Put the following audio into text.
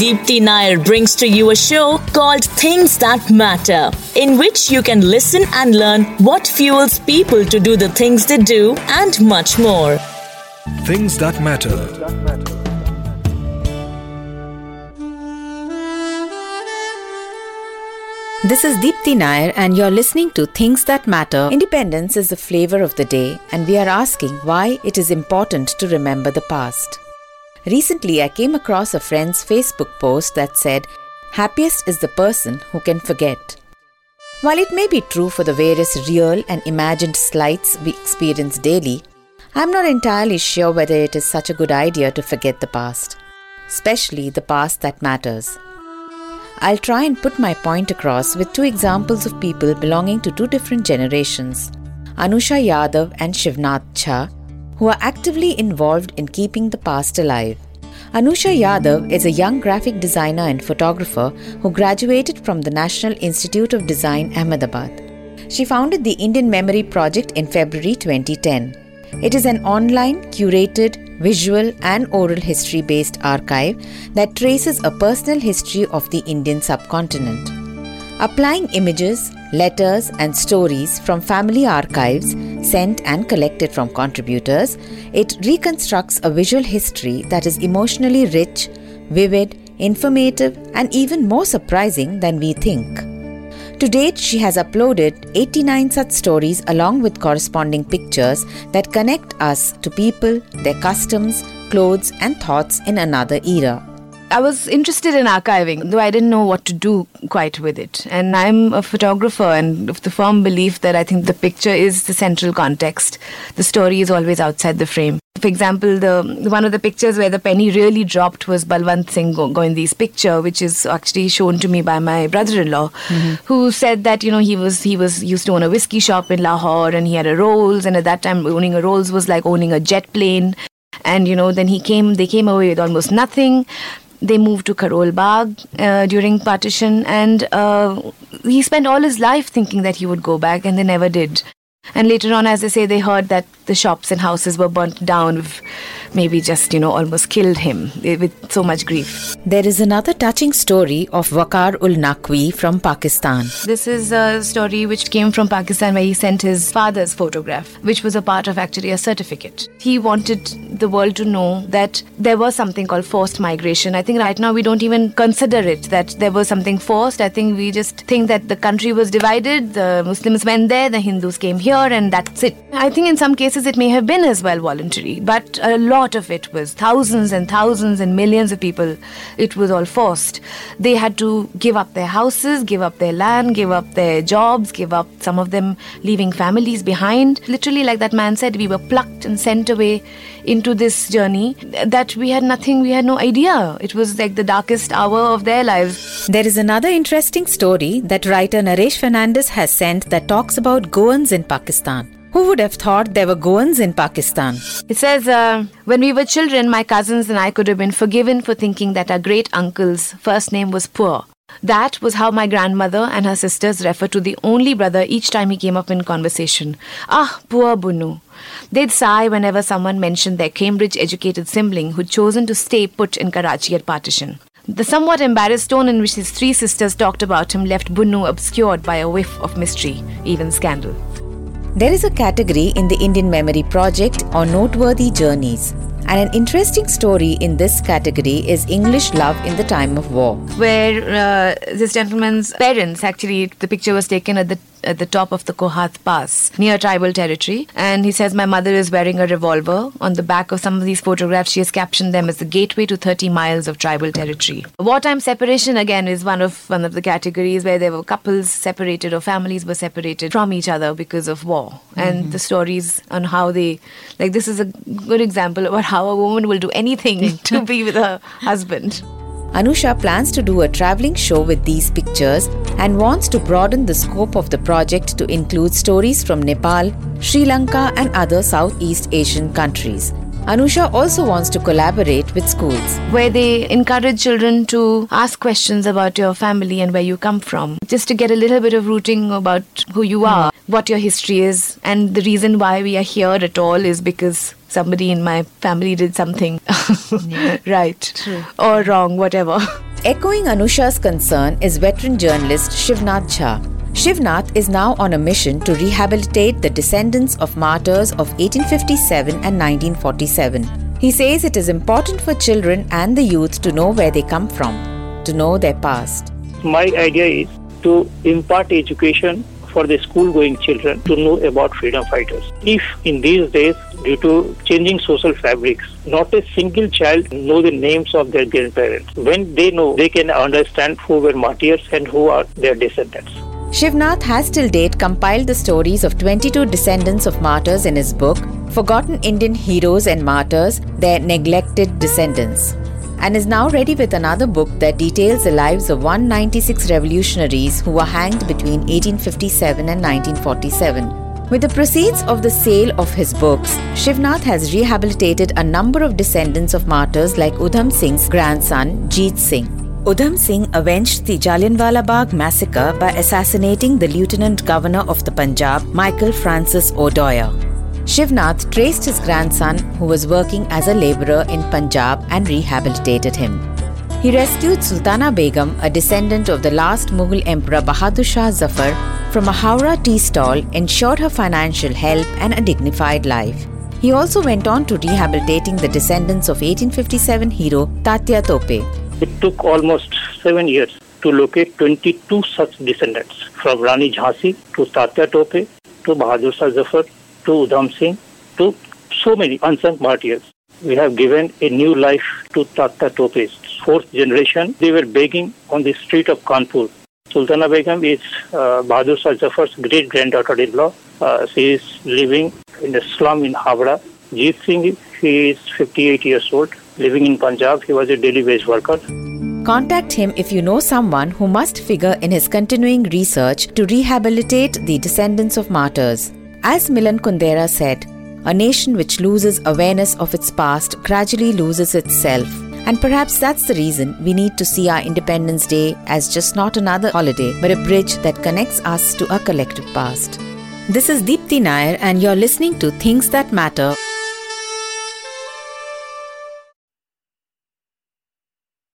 Deepti Nair brings to you a show called Things That Matter, in which you can listen and learn what fuels people to do the things they do and much more. Things That Matter. This is Deepti Nair, and you're listening to Things That Matter. Independence is the flavor of the day, and we are asking why it is important to remember the past. Recently, I came across a friend's Facebook post that said, Happiest is the person who can forget. While it may be true for the various real and imagined slights we experience daily, I'm not entirely sure whether it is such a good idea to forget the past, especially the past that matters. I'll try and put my point across with two examples of people belonging to two different generations Anusha Yadav and Shivnath Jha, who are actively involved in keeping the past alive. Anusha Yadav is a young graphic designer and photographer who graduated from the National Institute of Design, Ahmedabad. She founded the Indian Memory Project in February 2010. It is an online, curated, visual, and oral history based archive that traces a personal history of the Indian subcontinent. Applying images, letters, and stories from family archives sent and collected from contributors, it reconstructs a visual history that is emotionally rich, vivid, informative, and even more surprising than we think. To date, she has uploaded 89 such stories along with corresponding pictures that connect us to people, their customs, clothes, and thoughts in another era. I was interested in archiving, though I didn't know what to do quite with it. And I'm a photographer and of the firm belief that I think the picture is the central context. The story is always outside the frame. For example, the one of the pictures where the penny really dropped was Balwant Singh Goindi's picture, which is actually shown to me by my brother-in-law, mm-hmm. who said that you know he was he was used to own a whiskey shop in Lahore and he had a Rolls, and at that time owning a Rolls was like owning a jet plane and you know then he came they came away with almost nothing they moved to Karol Bagh uh, during partition, and uh, he spent all his life thinking that he would go back, and they never did. And later on, as they say, they heard that the shops and houses were burnt down, maybe just, you know, almost killed him eh, with so much grief. There is another touching story of Wakar ul Naqvi from Pakistan. This is a story which came from Pakistan where he sent his father's photograph, which was a part of actually a certificate. He wanted the world to know that there was something called forced migration. I think right now we don't even consider it that there was something forced. I think we just think that the country was divided, the Muslims went there, the Hindus came here, and that's it. I think in some cases it may have been as well voluntary, but a lot of it was thousands and thousands and millions of people. It was all forced. They had to give up their houses, give up their land, give up their jobs, give up some of them leaving families behind. Literally, like that man said, we were plucked and sent away into this journey that we had nothing, we had no idea. It was like the darkest hour of their lives. There is another interesting story that writer Naresh Fernandes has sent that talks about Goans in Pakistan. Who would have thought there were Goans in Pakistan? It says, uh, When we were children, my cousins and I could have been forgiven for thinking that our great uncle's first name was Poor. That was how my grandmother and her sisters referred to the only brother each time he came up in conversation. Ah, poor Bunu. They'd sigh whenever someone mentioned their Cambridge educated sibling who'd chosen to stay put in Karachi at partition. The somewhat embarrassed tone in which his three sisters talked about him left Bunu obscured by a whiff of mystery, even scandal. There is a category in the Indian Memory Project on noteworthy journeys. And an interesting story in this category is English love in the time of war. Where uh, this gentleman's parents actually, the picture was taken at the at the top of the Kohat Pass near tribal territory. And he says, My mother is wearing a revolver. On the back of some of these photographs, she has captioned them as the gateway to 30 miles of tribal territory. Wartime separation, again, is one of one of the categories where there were couples separated or families were separated from each other because of war. Mm-hmm. And the stories on how they, like, this is a good example about how a woman will do anything to be with her husband. Anusha plans to do a traveling show with these pictures and wants to broaden the scope of the project to include stories from Nepal, Sri Lanka, and other Southeast Asian countries. Anusha also wants to collaborate with schools. Where they encourage children to ask questions about your family and where you come from, just to get a little bit of rooting about who you are, what your history is, and the reason why we are here at all is because somebody in my family did something right True. or wrong, whatever. Echoing Anusha's concern is veteran journalist Shivnath Jha. Shivnath is now on a mission to rehabilitate the descendants of martyrs of 1857 and 1947. He says it is important for children and the youth to know where they come from, to know their past. My idea is to impart education for the school going children to know about freedom fighters. If in these days, due to changing social fabrics, not a single child know the names of their grandparents, when they know, they can understand who were martyrs and who are their descendants. Shivnath has till date compiled the stories of 22 descendants of martyrs in his book, Forgotten Indian Heroes and Martyrs, Their Neglected Descendants and is now ready with another book that details the lives of 196 revolutionaries who were hanged between 1857 and 1947. With the proceeds of the sale of his books, Shivnath has rehabilitated a number of descendants of martyrs like Udham Singh's grandson, Jeet Singh. Udham Singh avenged the Jallianwala Bagh massacre by assassinating the Lieutenant Governor of the Punjab, Michael Francis O'Dwyer. Shivnath traced his grandson, who was working as a laborer in Punjab, and rehabilitated him. He rescued Sultana Begum, a descendant of the last Mughal Emperor Bahadur Shah Zafar, from a Howrah tea stall, ensured her financial help and a dignified life. He also went on to rehabilitating the descendants of 1857 hero Tatya Tope. It took almost seven years to locate 22 such descendants, from Rani Jhansi to Tatya Tope to Bahadur Shah Zafar to Udham Singh, to so many unsung martyrs. We have given a new life to Tatya Tope's fourth generation. They were begging on the street of Kanpur. Sultana Begum is uh, Bahadur Shah Zafar's great granddaughter-in-law. Uh, she is living in a slum in Howrah. Jeet Singh, he is 58 years old, living in Punjab. He was a daily wage worker. Contact him if you know someone who must figure in his continuing research to rehabilitate the descendants of martyrs. As Milan Kundera said, a nation which loses awareness of its past gradually loses itself. And perhaps that's the reason we need to see our Independence Day as just not another holiday, but a bridge that connects us to our collective past. This is Deepti Nair, and you're listening to Things That Matter